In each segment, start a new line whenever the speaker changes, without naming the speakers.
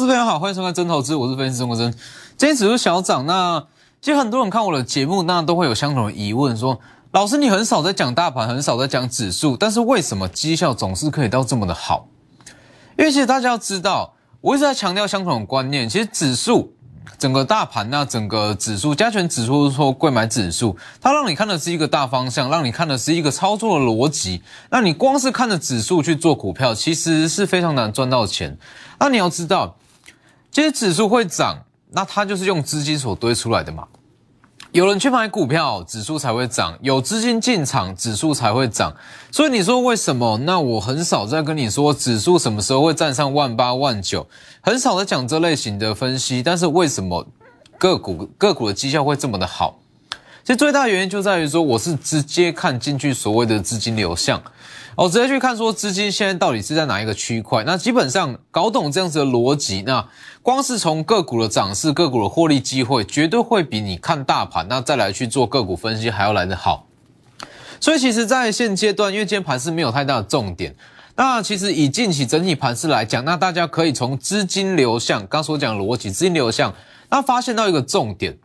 各位投资朋友好，欢迎收看真投资，我是分析师钟国珍。今天指数小涨，那其实很多人看我的节目，那都会有相同的疑问，说老师你很少在讲大盘，很少在讲指数，但是为什么绩效总是可以到这么的好？因为其实大家要知道，我一直在强调相同的观念，其实指数。整个大盘那整个指数加权指数说贵买指数，它让你看的是一个大方向，让你看的是一个操作的逻辑。那你光是看着指数去做股票，其实是非常难赚到钱。那你要知道，这些指数会涨，那它就是用资金所堆出来的嘛。有人去买股票，指数才会涨；有资金进场，指数才会涨。所以你说为什么？那我很少在跟你说指数什么时候会站上万八万九，很少在讲这类型的分析。但是为什么个股个股的绩效会这么的好？其实最大原因就在于说，我是直接看进去所谓的资金流向。我直接去看说资金现在到底是在哪一个区块，那基本上搞懂这样子的逻辑，那光是从个股的涨势、个股的获利机会，绝对会比你看大盘，那再来去做个股分析还要来得好。所以其实，在现阶段，因为今天盘是没有太大的重点，那其实以近期整体盘势来讲，那大家可以从资金流向，刚所讲逻辑，资金流向，那发现到一个重点，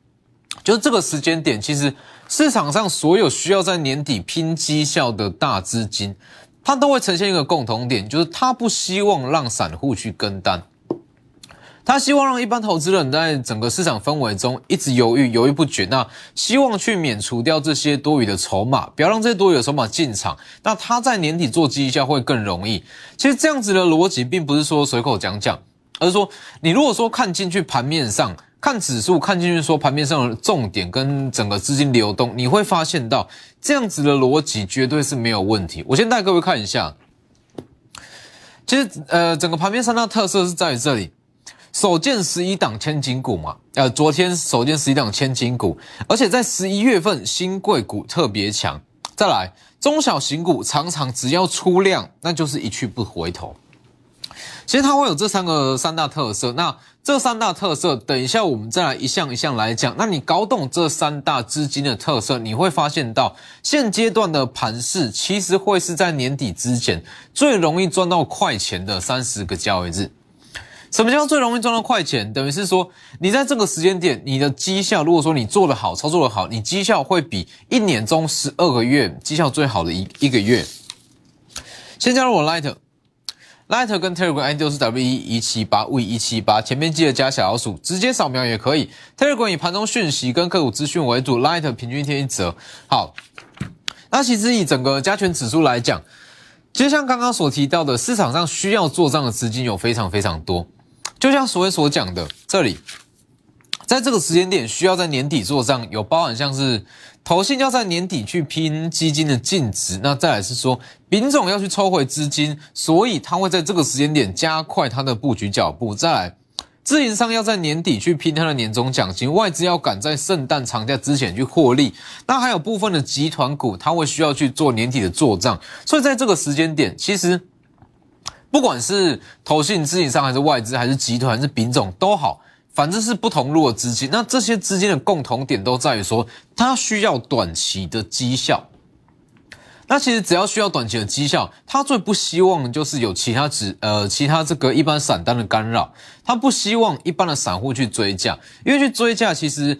就是这个时间点，其实市场上所有需要在年底拼绩效的大资金。它都会呈现一个共同点，就是他不希望让散户去跟单，他希望让一般投资人在整个市场氛围中一直犹豫、犹豫不决。那希望去免除掉这些多余的筹码，不要让这些多余的筹码进场。那他在年底做绩效会更容易。其实这样子的逻辑，并不是说随口讲讲，而是说你如果说看进去盘面上。看指数，看进去说盘面上的重点跟整个资金流动，你会发现到这样子的逻辑绝对是没有问题。我先带各位看一下，其实呃，整个盘面三大特色是在于这里，首见十一档千金股嘛，呃，昨天首见十一档千金股，而且在十一月份新贵股特别强，再来中小型股常常只要出量，那就是一去不回头。其实它会有这三个三大特色，那这三大特色，等一下我们再来一项一项来讲。那你搞懂这三大资金的特色，你会发现到现阶段的盘势，其实会是在年底之前最容易赚到快钱的三十个交易日。什么叫最容易赚到快钱？等于是说，你在这个时间点，你的绩效，如果说你做得好，操作得好，你绩效会比一年中十二个月绩效最好的一一个月。先加入我 Light。Lighter 跟 Telegram ID 是 W 一一七八 V 一七八，前面记得加小老鼠，直接扫描也可以。Telegram 以盘中讯息跟个股资讯为主，Lighter 平均一天一折。好，那其实以整个加权指数来讲，就像刚刚所提到的，市场上需要做账的资金有非常非常多，就像所谓所讲的，这里在这个时间点需要在年底做账，有包含像是。投信要在年底去拼基金的净值，那再来是说，丙总要去抽回资金，所以他会在这个时间点加快他的布局脚步。再来，自营商要在年底去拼他的年终奖金，外资要赶在圣诞长假之前去获利。那还有部分的集团股，他会需要去做年底的做账，所以在这个时间点，其实不管是投信、自营商还是外资，还是集团，还是丙总都好。反正是不同路的资金，那这些资金的共同点都在于说，它需要短期的绩效。那其实只要需要短期的绩效，他最不希望就是有其他指呃其他这个一般散单的干扰，他不希望一般的散户去追价，因为去追价其实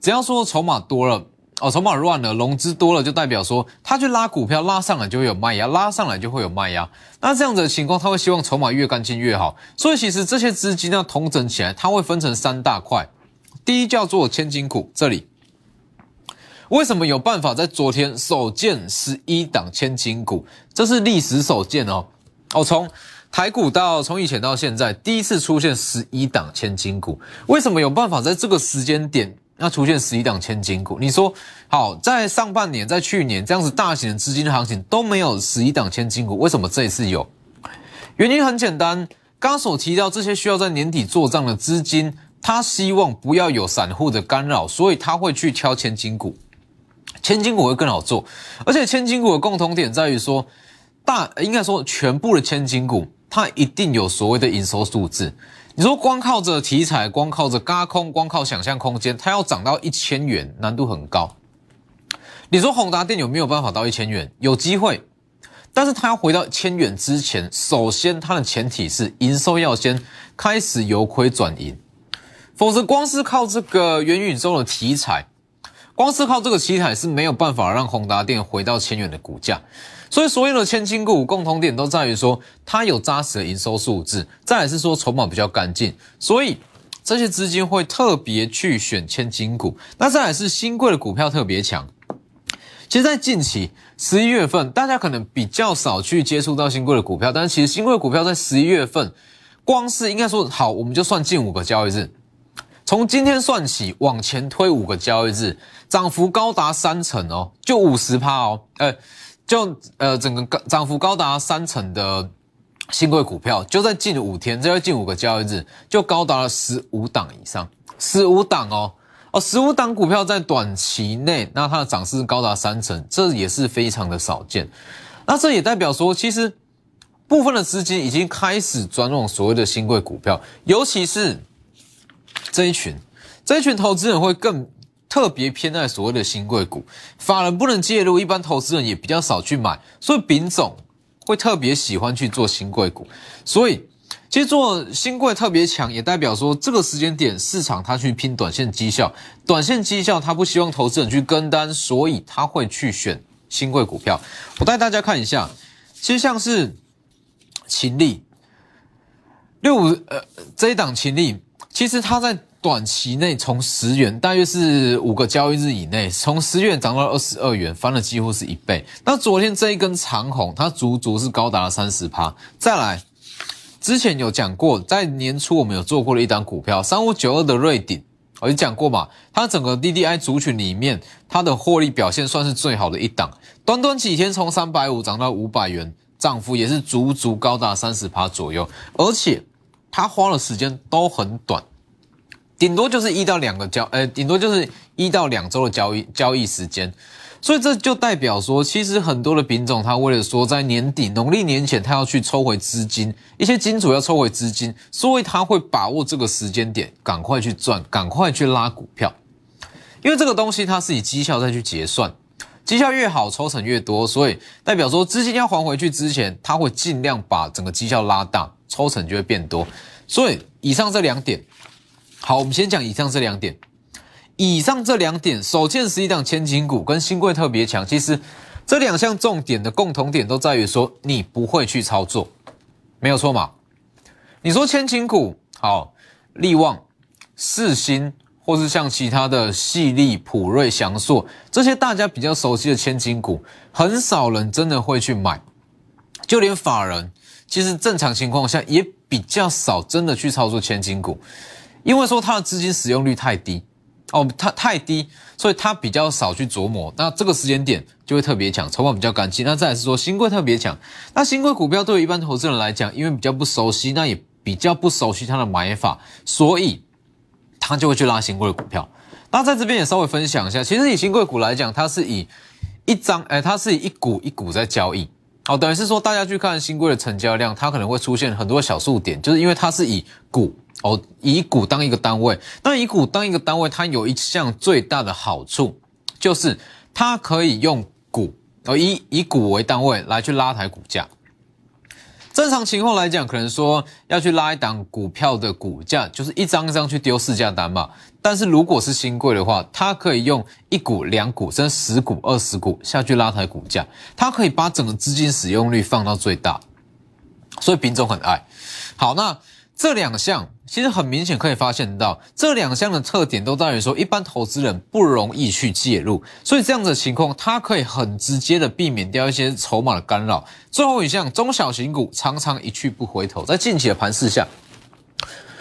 只要说筹码多了。哦，筹码乱了，融资多了，就代表说他去拉股票，拉上来就会有卖压，拉上来就会有卖压。那这样子的情况，他会希望筹码越干净越好。所以其实这些资金呢，统整起来，它会分成三大块。第一叫做千金股，这里为什么有办法在昨天首见十一档千金股？这是历史首见哦。哦，从台股到从以前到现在，第一次出现十一档千金股。为什么有办法在这个时间点？那出现十一档千金股，你说好，在上半年，在去年这样子大型的资金的行情都没有十一档千金股，为什么这一次有？原因很简单，刚刚所提到这些需要在年底做账的资金，他希望不要有散户的干扰，所以他会去挑千金股，千金股会更好做，而且千金股的共同点在于说，大应该说全部的千金股，它一定有所谓的营收数字。你说光靠着题材，光靠着嘎空，光靠想象空间，它要涨到一千元，难度很高。你说宏达电有没有办法到一千元？有机会，但是它要回到千元之前，首先它的前提是营收要先开始由亏转盈，否则光是靠这个元宇宙的题材，光是靠这个题材是没有办法让宏达电回到千元的股价。所以所有的千金股共同点都在于说，它有扎实的营收数字，再来是说筹码比较干净，所以这些资金会特别去选千金股。那再来是新贵的股票特别强。其实，在近期十一月份，大家可能比较少去接触到新贵的股票，但是其实新贵股票在十一月份，光是应该说好，我们就算近五个交易日，从今天算起往前推五个交易日，涨幅高达三成哦，就五十趴哦，呃。就呃，整个高涨幅高达三成的新贵股票，就在近五天，这要近五个交易日，就高达了十五档以上，十五档哦哦，十五档股票在短期内，那它的涨势高达三成，这也是非常的少见。那这也代表说，其实部分的资金已经开始转往所谓的新贵股票，尤其是这一群，这一群投资人会更。特别偏爱所谓的新贵股，法人不能介入，一般投资人也比较少去买，所以丙总会特别喜欢去做新贵股。所以其实做新贵特别强，也代表说这个时间点市场它去拼短线绩效，短线绩效它不希望投资人去跟单，所以他会去选新贵股票。我带大家看一下，其实像是秦力六五呃这一档秦力，其实它在。短期内从十元，大约是五个交易日以内，从十元涨到二十二元，翻了几乎是一倍。那昨天这一根长红，它足足是高达了三十趴。再来，之前有讲过，在年初我们有做过的一档股票三五九二的瑞鼎，我就讲过嘛，它整个 DDI 族群里面，它的获利表现算是最好的一档，短短几天从三百五涨到五百元，涨幅也是足足高达三十趴左右，而且它花的时间都很短。顶多就是一到两个交，呃，顶多就是一到两周的交易交易时间，所以这就代表说，其实很多的品种，它为了说在年底农历年前，它要去抽回资金，一些金主要抽回资金，所以他会把握这个时间点，赶快去赚，赶快去拉股票，因为这个东西它是以绩效再去结算，绩效越好，抽成越多，所以代表说资金要还回去之前，他会尽量把整个绩效拉大，抽成就会变多，所以以上这两点。好，我们先讲以上这两点。以上这两点，首见十一档千金股跟新贵特别强，其实这两项重点的共同点都在于说，你不会去操作，没有错嘛？你说千金股好，利旺、四星，或是像其他的细粒、普瑞、祥硕这些大家比较熟悉的千金股，很少人真的会去买，就连法人，其实正常情况下也比较少真的去操作千金股。因为说它的资金使用率太低，哦，它太低，所以它比较少去琢磨。那这个时间点就会特别强，筹码比较干净。那再是说新贵特别强，那新贵股票对于一般投资人来讲，因为比较不熟悉，那也比较不熟悉它的买法，所以他就会去拉新贵的股票。那在这边也稍微分享一下，其实以新贵股来讲，它是以一张，哎，它是以一股一股在交易。哦，等于是说大家去看新贵的成交量，它可能会出现很多小数点，就是因为它是以股。哦，以股当一个单位，那以股当一个单位，它有一项最大的好处，就是它可以用股，哦，以以股为单位来去拉抬股价。正常情况来讲，可能说要去拉一档股票的股价，就是一张一张去丢市价单嘛。但是如果是新贵的话，它可以用一股、两股，甚至十股、二十股下去拉抬股价，它可以把整个资金使用率放到最大，所以品种很爱好。那这两项。其实很明显可以发现到，这两项的特点都在于说，一般投资人不容易去介入，所以这样的情况，它可以很直接的避免掉一些筹码的干扰。最后一项，中小型股常常一去不回头，在近期的盘势下，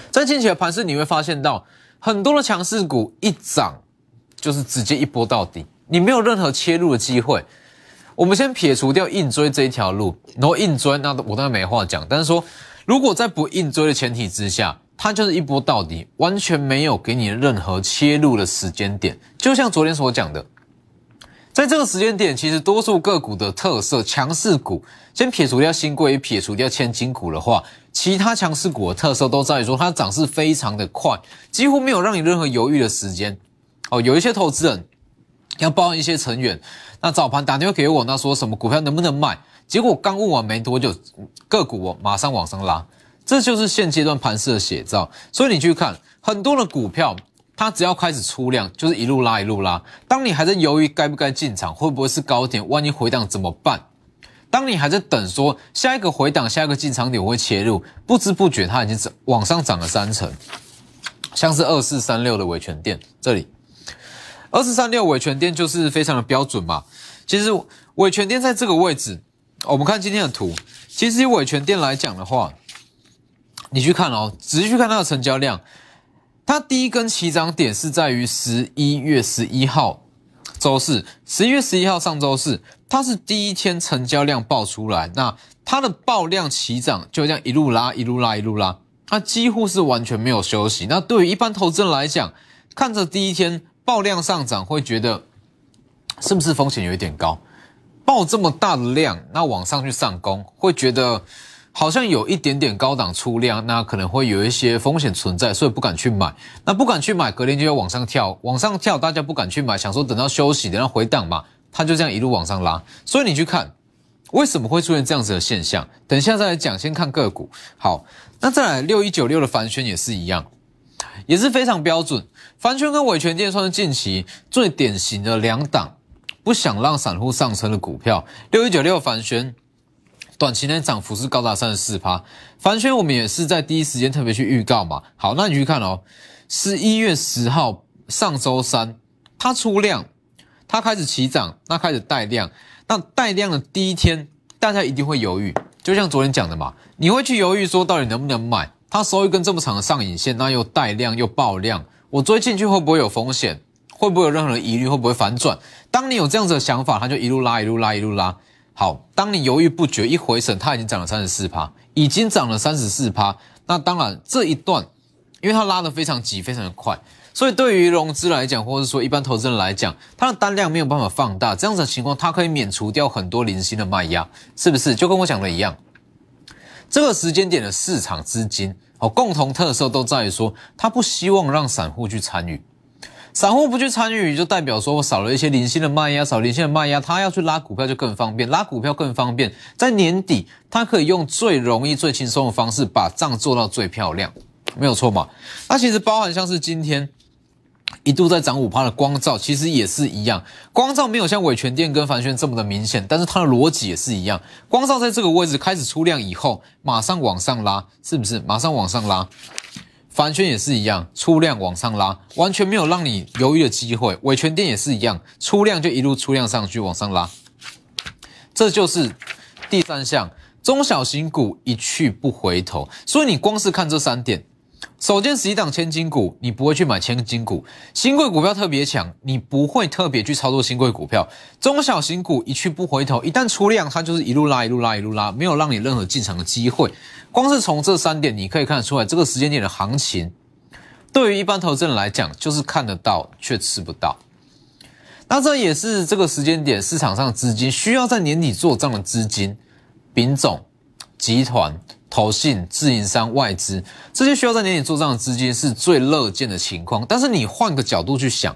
在近期的盘势你会发现到，很多的强势股一涨就是直接一波到底，你没有任何切入的机会。我们先撇除掉硬追这一条路，然后硬追，那我当然没话讲。但是说，如果在不硬追的前提之下，它就是一波到底，完全没有给你任何切入的时间点。就像昨天所讲的，在这个时间点，其实多数个股的特色，强势股先撇除掉新贵，撇除掉千金股的话，其他强势股的特色都在于说，它涨势非常的快，几乎没有让你任何犹豫的时间。哦，有一些投资人要包含一些成员，那早盘打电话给我，那说什么股票能不能卖？结果刚问完没多久，个股哦马上往上拉，这就是现阶段盘势的写照。所以你去看很多的股票，它只要开始出量，就是一路拉一路拉。当你还在犹豫该不该进场，会不会是高点，万一回档怎么办？当你还在等说下一个回档、下一个进场点我会切入，不知不觉它已经涨往上涨了三成，像是二四三六的维权店这里，二四三六维权店就是非常的标准嘛。其实维权店在这个位置，我们看今天的图，其实以维权店来讲的话，你去看哦，仔细去看它的成交量，它第一根起涨点是在于十一月十一号周四，十一月十一号上周四。它是第一天成交量爆出来，那它的爆量起涨就这样一路拉一路拉一路拉，它几乎是完全没有休息。那对于一般投资人来讲，看着第一天爆量上涨，会觉得是不是风险有一点高？爆这么大的量，那往上去上攻，会觉得好像有一点点高档出量，那可能会有一些风险存在，所以不敢去买。那不敢去买，隔天就要往上跳，往上跳，大家不敢去买，想说等到休息，等到回档嘛。它就这样一路往上拉，所以你去看为什么会出现这样子的现象？等一下再来讲，先看个股。好，那再来六一九六的凡轩也是一样，也是非常标准。凡轩跟伟权电算是近期最典型的两档不想让散户上车的股票。六一九六凡轩短期内涨幅是高达三十四趴。凡轩我们也是在第一时间特别去预告嘛。好，那你去看哦，十一月十号上周三它出量。它开始起涨，那开始带量，那带量的第一天，大家一定会犹豫，就像昨天讲的嘛，你会去犹豫说到底能不能买？它收一根这么长的上影线，那又带量又爆量，我追进去会不会有风险？会不会有任何的疑虑？会不会反转？当你有这样子的想法，它就一路拉，一路拉，一路拉。好，当你犹豫不决，一回神，它已经涨了三十四趴，已经涨了三十四趴。那当然这一段，因为它拉的非常急，非常的快。所以对于融资来讲，或者说一般投资人来讲，它的单量没有办法放大，这样子的情况，它可以免除掉很多零星的卖压，是不是？就跟我讲的一样，这个时间点的市场资金哦，共同特色都在于说，它不希望让散户去参与，散户不去参与，就代表说我少了一些零星的卖压，少零星的卖压，他要去拉股票就更方便，拉股票更方便，在年底他可以用最容易、最轻松的方式把账做到最漂亮，没有错嘛？那其实包含像是今天。一度在涨五趴的光照，其实也是一样。光照没有像伟权店跟凡轩这么的明显，但是它的逻辑也是一样。光照在这个位置开始出量以后，马上往上拉，是不是？马上往上拉。反圈也是一样，出量往上拉，完全没有让你犹豫的机会。尾权店也是一样，出量就一路出量上去往上拉。这就是第三项，中小型股一去不回头。所以你光是看这三点。首先十一档千金股，你不会去买千金股。新贵股票特别强，你不会特别去操作新贵股票。中小型股一去不回头，一旦出量，它就是一路拉，一路拉，一路拉，没有让你任何进场的机会。光是从这三点，你可以看得出来，这个时间点的行情，对于一般投资人来讲，就是看得到却吃不到。那这也是这个时间点市场上资金需要在年底做账的资金，丙种集团。投信、自营商、外资这些需要在年底做账的资金是最乐见的情况。但是你换个角度去想，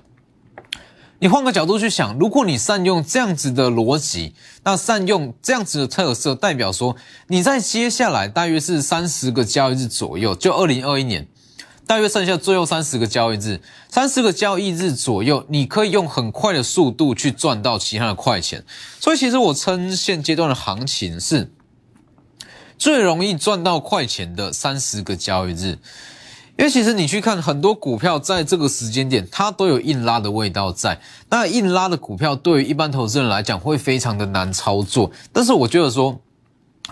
你换个角度去想，如果你善用这样子的逻辑，那善用这样子的特色，代表说你在接下来大约是三十个交易日左右，就二零二一年，大约剩下最后三十个交易日，三十个交易日左右，你可以用很快的速度去赚到其他的快钱。所以其实我称现阶段的行情是。最容易赚到快钱的三十个交易日，因为其实你去看很多股票，在这个时间点，它都有硬拉的味道在。那硬拉的股票，对于一般投资人来讲，会非常的难操作。但是我觉得说，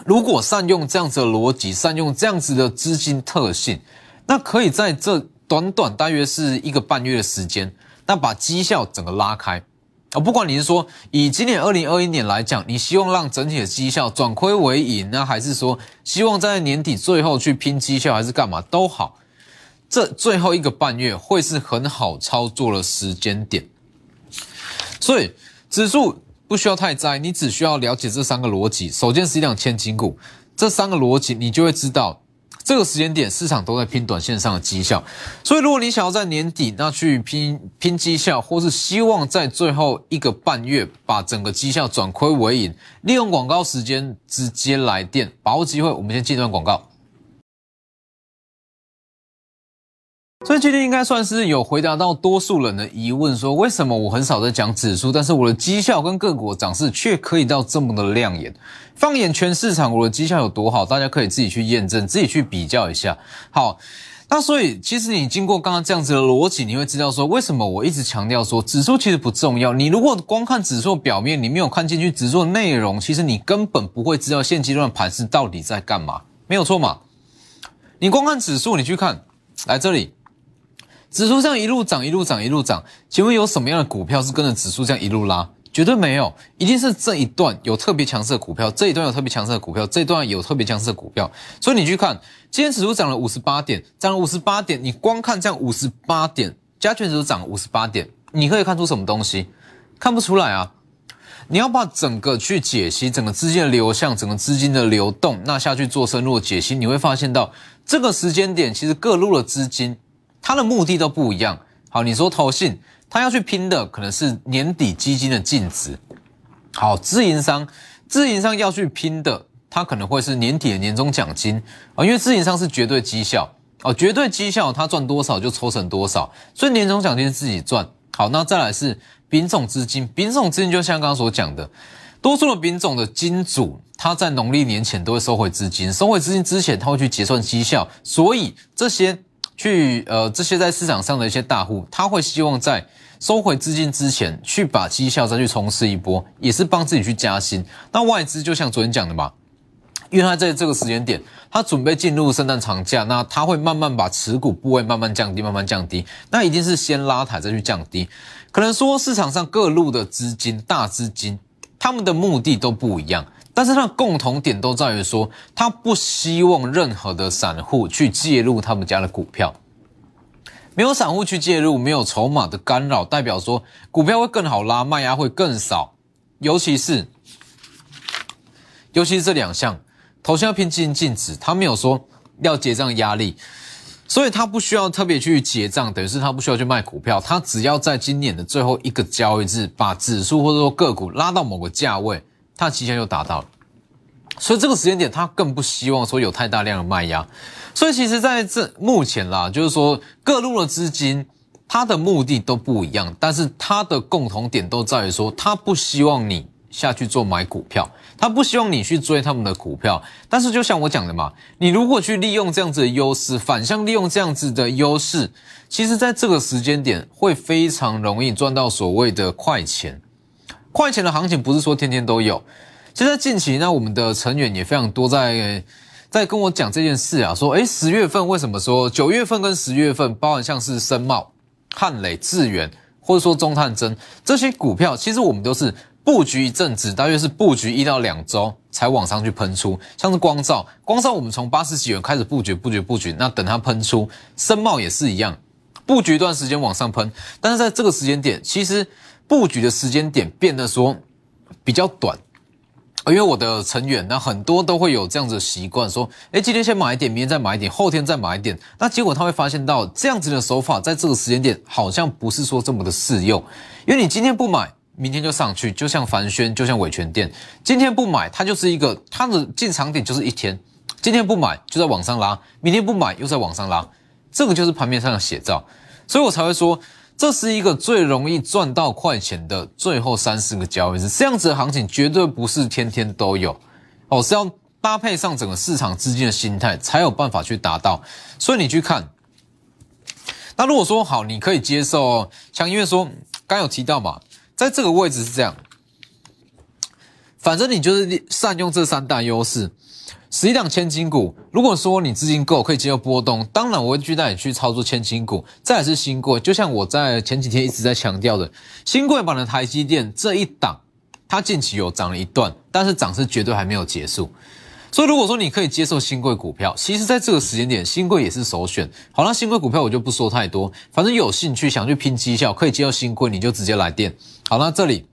如果善用这样子的逻辑，善用这样子的资金特性，那可以在这短短大约是一个半月的时间，那把绩效整个拉开。哦，不管你是说以今年二零二一年来讲，你希望让整体的绩效转亏为盈呢，还是说希望在年底最后去拼绩效，还是干嘛都好，这最后一个半月会是很好操作的时间点。所以指数不需要太在，你只需要了解这三个逻辑。首先是一辆千金股，这三个逻辑你就会知道，这个时间点市场都在拼短线上的绩效，所以如果你想要在年底那去拼拼绩效，或是希望在最后一个半月把整个绩效转亏为盈，利用广告时间直接来电，把握机会。我们先进段广告。所以今天应该算是有回答到多数人的疑问，说为什么我很少在讲指数，但是我的绩效跟个股涨势却可以到这么的亮眼。放眼全市场，我的绩效有多好，大家可以自己去验证，自己去比较一下。好，那所以其实你经过刚刚这样子的逻辑，你会知道说为什么我一直强调说指数其实不重要。你如果光看指数表面，你没有看进去指数内容，其实你根本不会知道现阶段盘势到底在干嘛，没有错嘛？你光看指数，你去看来这里。指数这样一路涨，一路涨，一路涨，请问有什么样的股票是跟着指数这样一路拉？绝对没有，一定是这一段有特别强势的股票，这一段有特别强势的股票，这一段有特别强势的股票。所以你去看，今天指数涨了五十八点，涨了五十八点，你光看这样五十八点，加权指数涨了五十八点，你可以看出什么东西？看不出来啊！你要把整个去解析整个资金的流向，整个资金的流动，那下去做深入的解析，你会发现到这个时间点，其实各路的资金。它的目的都不一样。好，你说投信，他要去拼的可能是年底基金的净值。好，自营商，自营商要去拼的，它可能会是年底的年终奖金啊，因为自营商是绝对绩效哦，绝对绩效，他赚多少就抽成多少，所以年终奖金自己赚。好，那再来是丙种资金，丙种资金就像刚刚所讲的，多数的丙种的金主，他在农历年前都会收回资金，收回资金之前他会去结算绩效，所以这些。去呃，这些在市场上的一些大户，他会希望在收回资金之前，去把绩效再去冲刺一波，也是帮自己去加薪。那外资就像昨天讲的嘛，因为他在这个时间点，他准备进入圣诞长假，那他会慢慢把持股部位慢慢降低，慢慢降低。那一定是先拉抬再去降低。可能说市场上各路的资金、大资金，他们的目的都不一样。但是它共同点都在于说，他不希望任何的散户去介入他们家的股票，没有散户去介入，没有筹码的干扰，代表说股票会更好拉，卖压会更少。尤其是，尤其是这两项，头先要偏基金止，他没有说要结账压力，所以他不需要特别去结账，等于是他不需要去卖股票，他只要在今年的最后一个交易日，把指数或者说个股拉到某个价位。它期限又达到了，所以这个时间点，他更不希望说有太大量的卖压。所以其实在这目前啦，就是说各路的资金，它的目的都不一样，但是它的共同点都在于说，他不希望你下去做买股票，他不希望你去追他们的股票。但是就像我讲的嘛，你如果去利用这样子的优势，反向利用这样子的优势，其实在这个时间点会非常容易赚到所谓的快钱。快钱的行情不是说天天都有，现在近期呢，我们的成员也非常多在在跟我讲这件事啊，说诶十月份为什么说九月份跟十月份，包含像是申茂、汉磊、智源，或者说中探针这些股票，其实我们都是布局一阵子，大约是布局一到两周才往上去喷出，像是光照，光照我们从八十几元开始布局，布局，布局，那等它喷出，申茂也是一样，布局一段时间往上喷，但是在这个时间点，其实。布局的时间点变得说比较短，因为我的成员那很多都会有这样子的习惯，说，哎，今天先买一点，明天再买一点，后天再买一点。那结果他会发现到这样子的手法，在这个时间点好像不是说这么的适用，因为你今天不买，明天就上去，就像凡轩，就像伟全店，今天不买，它就是一个它的进场点就是一天，今天不买就在往上拉，明天不买又在往上拉，这个就是盘面上的写照，所以我才会说。这是一个最容易赚到快钱的最后三四个交易日，这样子的行情绝对不是天天都有，哦，是要搭配上整个市场资金的心态才有办法去达到。所以你去看，那如果说好，你可以接受哦，像因为说刚有提到嘛，在这个位置是这样，反正你就是善用这三大优势。十一档千金股，如果说你资金够，可以接受波动，当然我会去带你去操作千金股。再来是新贵，就像我在前几天一直在强调的，新贵版的台积电这一档，它近期有涨了一段，但是涨势绝对还没有结束。所以如果说你可以接受新贵股票，其实在这个时间点，新贵也是首选。好那新贵股票我就不说太多，反正有兴趣想去拼绩效，可以接受新贵，你就直接来电。好那这里。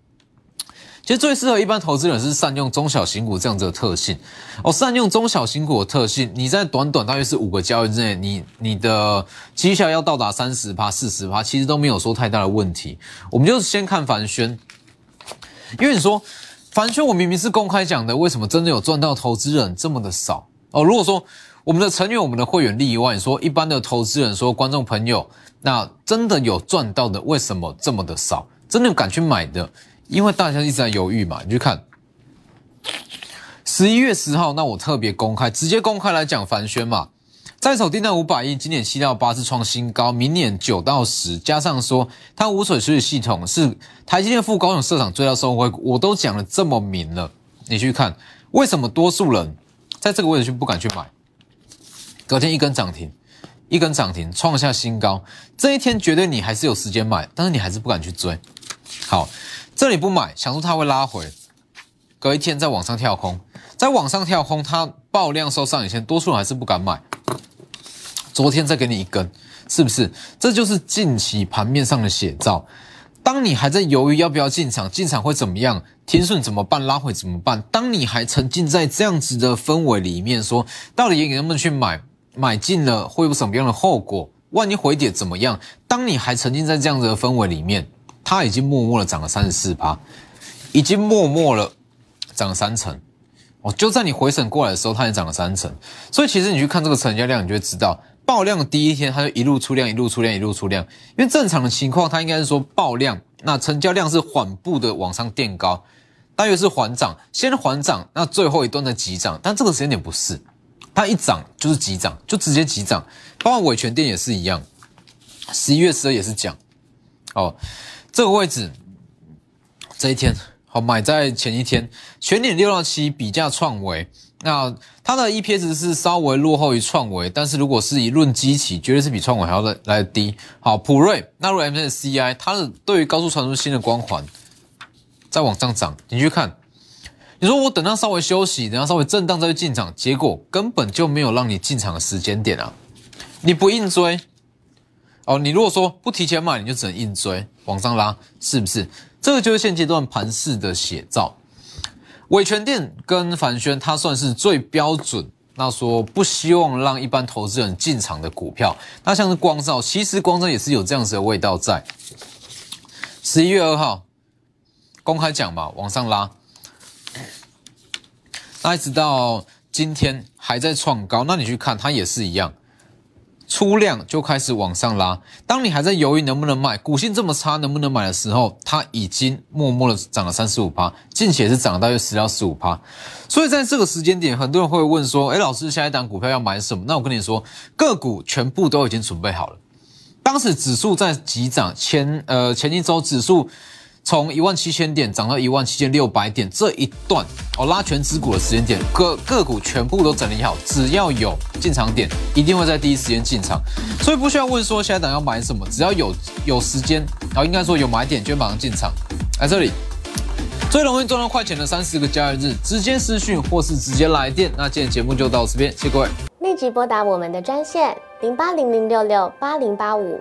其实最适合一般投资人是善用中小型股这样子的特性哦，善用中小型股的特性，你在短短大约是五个交易日内，你你的绩效要到达三十趴、四十趴，其实都没有说太大的问题。我们就先看凡轩，因为你说凡轩，我明明是公开讲的，为什么真的有赚到投资人这么的少哦？如果说我们的成员、我们的会员例外，说一般的投资人说观众朋友，那真的有赚到的，为什么这么的少？真的敢去买的？因为大家一直在犹豫嘛，你去看十一月十号，那我特别公开，直接公开来讲凡轩嘛，在手订单五百亿，今年七到八是创新高，明年九到十，加上说它无水处理系统是台积电副高雄市场最大收回，我都讲了这么明了，你去看为什么多数人在这个位置就不敢去买？隔天一根涨停，一根涨停创下新高，这一天绝对你还是有时间买，但是你还是不敢去追，好。这里不买，想说它会拉回，隔一天再往上跳空，在往上跳空，它爆量收上影线，多数人还是不敢买。昨天再给你一根，是不是？这就是近期盘面上的写照。当你还在犹豫要不要进场，进场会怎么样？停损怎么办？拉回怎么办？当你还沉浸在这样子的氛围里面，说到底能不能去买？买进了会有什么样的后果？万一回跌怎么样？当你还沉浸在这样子的氛围里面。它已经默默的涨了三十四趴，已经默默了涨了三成哦。就在你回审过来的时候，它也涨了三成。所以其实你去看这个成交量，你就会知道，爆量第一天它就一路出量，一路出量，一路出量。因为正常的情况，它应该是说爆量，那成交量是缓步的往上垫高，大约是缓涨，先缓涨，那最后一段的急涨。但这个时间点不是，它一涨就是急涨，就直接急涨。包括伟权店也是一样，十一月十二也是讲哦。这个位置，这一天好买在前一天，全年六到七比价创维，那它的 EPS 是稍微落后于创维，但是如果是以论基期，绝对是比创维还要来来低。好，普瑞纳入 MSCI，它的对于高速传输新的光环再往上涨，你去看，你说我等它稍微休息，等它稍微震荡再去进场，结果根本就没有让你进场的时间点啊，你不硬追。哦，你如果说不提前买，你就只能硬追往上拉，是不是？这个就是现阶段盘势的写照。伟权店跟凡轩，它算是最标准。那说不希望让一般投资人进场的股票，那像是光照，其实光照也是有这样子的味道在。十一月二号公开讲嘛，往上拉，那一直到今天还在创高，那你去看它也是一样。出量就开始往上拉，当你还在犹豫能不能买，股性这么差能不能买的时候，它已经默默的涨了三十五趴，近且是涨了大约十到十五趴。所以在这个时间点，很多人会问说：“哎，老师，下一档股票要买什么？”那我跟你说，个股全部都已经准备好了。当时指数在急涨，前呃前一周指数。从一万七千点涨到一万七千六百点这一段哦，拉全指股的时间点，个个股全部都整理好，只要有进场点，一定会在第一时间进场，所以不需要问说下一档要买什么，只要有有时间，然后应该说有买点就马上进场。来这里，最容易赚到快钱的三十个交易日，直接私讯或是直接来电。那今天节目就到这边，谢谢各位。
立即拨打我们的专线零八零零六六八零八五。